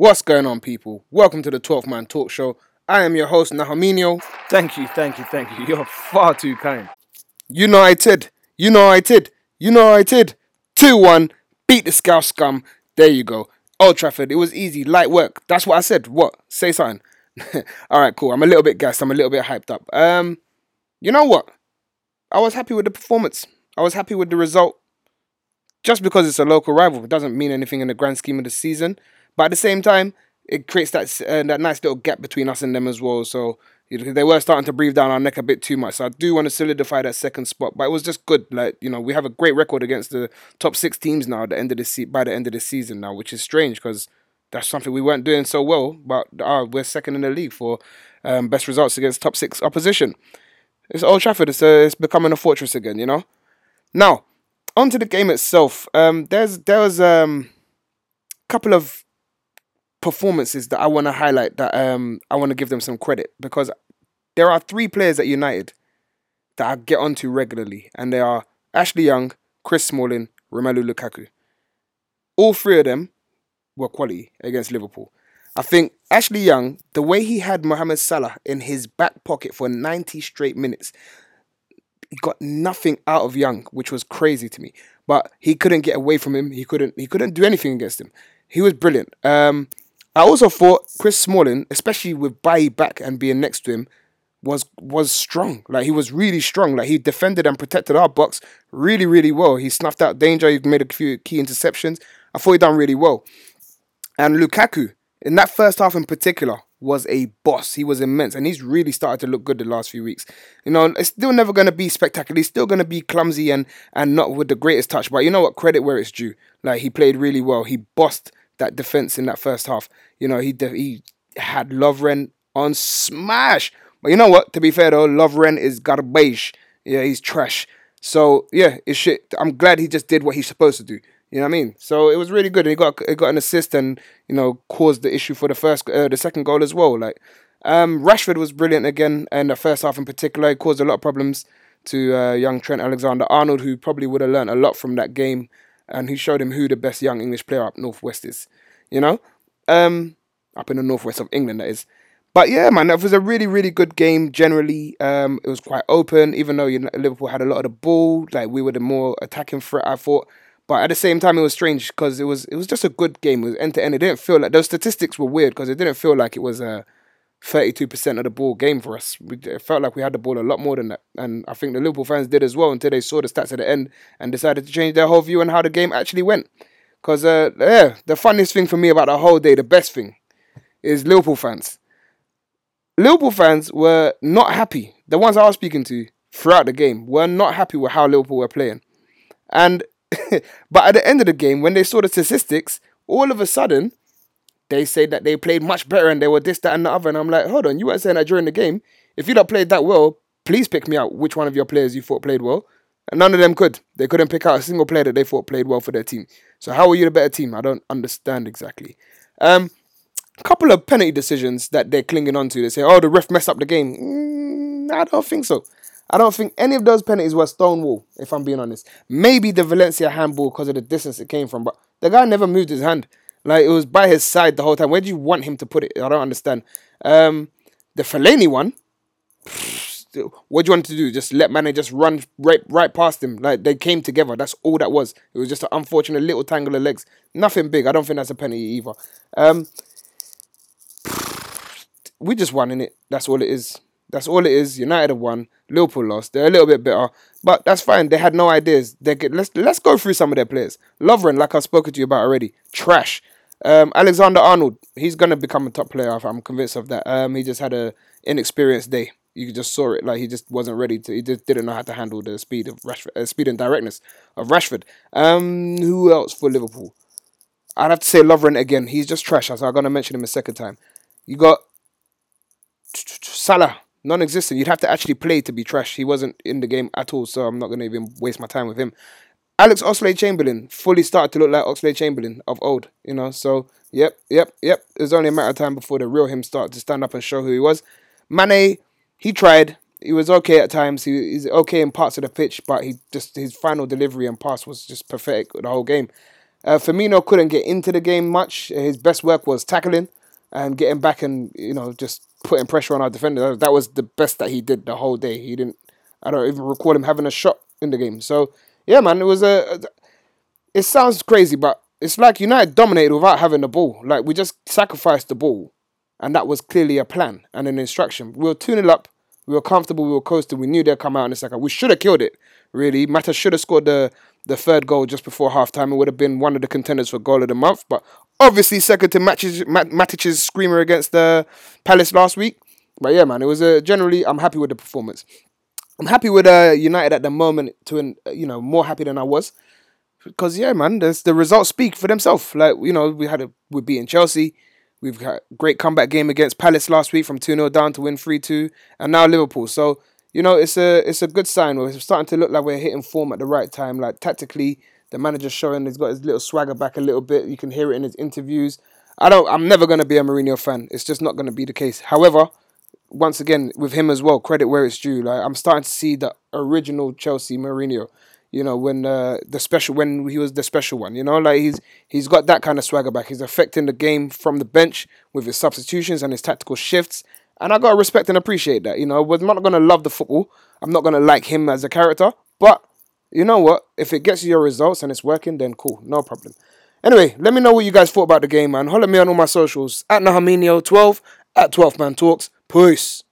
What's going on, people? Welcome to the 12th Man Talk Show. I am your host, Nahaminio. Thank you, thank you, thank you. You're far too kind. United, know I did. You know I did. You know I did. 2 1. Beat the Scouse scum. There you go. Old Trafford. It was easy. Light work. That's what I said. What? Say something. All right, cool. I'm a little bit gassed. I'm a little bit hyped up. Um, You know what? I was happy with the performance. I was happy with the result. Just because it's a local rival doesn't mean anything in the grand scheme of the season. But at the same time, it creates that uh, that nice little gap between us and them as well. So they were starting to breathe down our neck a bit too much. So I do want to solidify that second spot. But it was just good. Like you know, we have a great record against the top six teams now. At the end of the se- by the end of the season now, which is strange because that's something we weren't doing so well. But uh, we're second in the league for um, best results against top six opposition. It's Old Trafford. It's, uh, it's becoming a fortress again. You know. Now, onto the game itself. Um, there's there was um, a couple of performances that I want to highlight that um I want to give them some credit because there are three players at United that I get onto regularly, and they are Ashley Young, Chris Smalling, Romelu Lukaku. All three of them were quality against Liverpool. I think Ashley Young, the way he had Mohamed Salah in his back pocket for 90 straight minutes, he got nothing out of Young, which was crazy to me. But he couldn't get away from him. He couldn't. He couldn't do anything against him. He was brilliant. Um, I also thought Chris Smalling, especially with Bailly back and being next to him, was was strong. Like he was really strong. Like he defended and protected our box really, really well. He snuffed out danger. He made a few key interceptions. I thought he done really well. And Lukaku, in that first half in particular, was a boss. He was immense, and he's really started to look good the last few weeks. You know, it's still never going to be spectacular. He's still going to be clumsy and and not with the greatest touch. But you know what? Credit where it's due. Like he played really well. He bossed that defense in that first half. You know, he de- he had Lovren on smash. But you know what? To be fair though, Lovren is garbage. Yeah, he's trash. So yeah, it's shit. I'm glad he just did what he's supposed to do. You know what I mean? So it was really good. He got he got an assist and you know caused the issue for the first uh, the second goal as well. Like um, Rashford was brilliant again, and the first half in particular, he caused a lot of problems to uh, young Trent Alexander Arnold, who probably would have learned a lot from that game, and he showed him who the best young English player up northwest is. You know, um, up in the northwest of England, that is. But yeah, man, that was a really, really good game. Generally, um, it was quite open. Even though you know, Liverpool had a lot of the ball, like we were the more attacking threat. I thought, but at the same time, it was strange because it was it was just a good game. It was end to end. It didn't feel like those statistics were weird because it didn't feel like it was a thirty two percent of the ball game for us. We, it felt like we had the ball a lot more than that, and I think the Liverpool fans did as well until they saw the stats at the end and decided to change their whole view on how the game actually went. Because uh, yeah, the funniest thing for me about the whole day, the best thing, is Liverpool fans. Liverpool fans were not happy. The ones I was speaking to throughout the game were not happy with how Liverpool were playing. And but at the end of the game, when they saw the statistics, all of a sudden they say that they played much better and they were this, that, and the other. And I'm like, hold on, you weren't saying that during the game. If you not played that well, please pick me out which one of your players you thought played well. And none of them could. They couldn't pick out a single player that they thought played well for their team. So how are you the better team? I don't understand exactly. Um, couple of penalty decisions that they're clinging on to. They say, oh, the ref messed up the game. Mm, I don't think so. I don't think any of those penalties were stonewall, if I'm being honest. Maybe the Valencia handball because of the distance it came from, but the guy never moved his hand. Like it was by his side the whole time. Where do you want him to put it? I don't understand. Um, the Fellaini one, what do you want to do? Just let Mane just run right right past him. Like they came together. That's all that was. It was just an unfortunate little tangle of legs. Nothing big. I don't think that's a penalty either. Um, we just won in it. That's all it is. That's all it is. United have won. Liverpool lost. They're a little bit better, but that's fine. They had no ideas. They get, let's let's go through some of their players. Lovren, like I've spoken to you about already, trash. Um, Alexander Arnold, he's gonna become a top player. I'm convinced of that. Um, he just had a inexperienced day. You just saw it. Like he just wasn't ready to. He just didn't know how to handle the speed of Rashford, uh, speed and directness of Rashford. Um, who else for Liverpool? I'd have to say Lovren again. He's just trash. So I'm gonna mention him a second time. You got Salah, non-existent. You'd have to actually play to be trash. He wasn't in the game at all, so I'm not to even waste my time with him. Alex Oxlade Chamberlain fully started to look like Oxlade Chamberlain of old, you know. So yep, yep, yep. It was only a matter of time before the real him started to stand up and show who he was. Mane, he tried. He was okay at times. He, he's okay in parts of the pitch, but he just his final delivery and pass was just pathetic the whole game. Uh, Firmino couldn't get into the game much. His best work was tackling and getting back and you know just putting pressure on our defender. That was the best that he did the whole day. He didn't. I don't even recall him having a shot in the game. So yeah, man, it was a. It sounds crazy, but it's like United dominated without having the ball. Like we just sacrificed the ball, and that was clearly a plan and an instruction. We were tuning up. We were comfortable. We were coasting. We knew they'd come out in a second. We should have killed it. Really, Mata should have scored the the third goal just before halftime. It would have been one of the contenders for goal of the month. But obviously, second to Matic's, Matic's screamer against the Palace last week. But yeah, man, it was a generally. I'm happy with the performance. I'm happy with uh, United at the moment. To an, you know, more happy than I was because yeah, man, the results speak for themselves. Like you know, we had a we're beating Chelsea. We've got a great comeback game against Palace last week from 2 0 down to win 3 2, and now Liverpool. So, you know, it's a it's a good sign. We're starting to look like we're hitting form at the right time. Like tactically, the manager's showing he's got his little swagger back a little bit. You can hear it in his interviews. I don't I'm never gonna be a Mourinho fan. It's just not gonna be the case. However, once again, with him as well, credit where it's due. Like I'm starting to see the original Chelsea Mourinho you know when uh, the special when he was the special one you know? Like he's he's got that kind of swagger back. He's affecting the game from the bench with his substitutions and his tactical shifts. And i gotta respect and appreciate that you know? I'm not gonna love the football. I'm not gonna like him as a character. But you know what? If it gets you your results and it's working then cool. No problem. Anyway let me know what you guys thought about the game man. Holler me on all my socials. At nahaminio12 at 12 man talks peace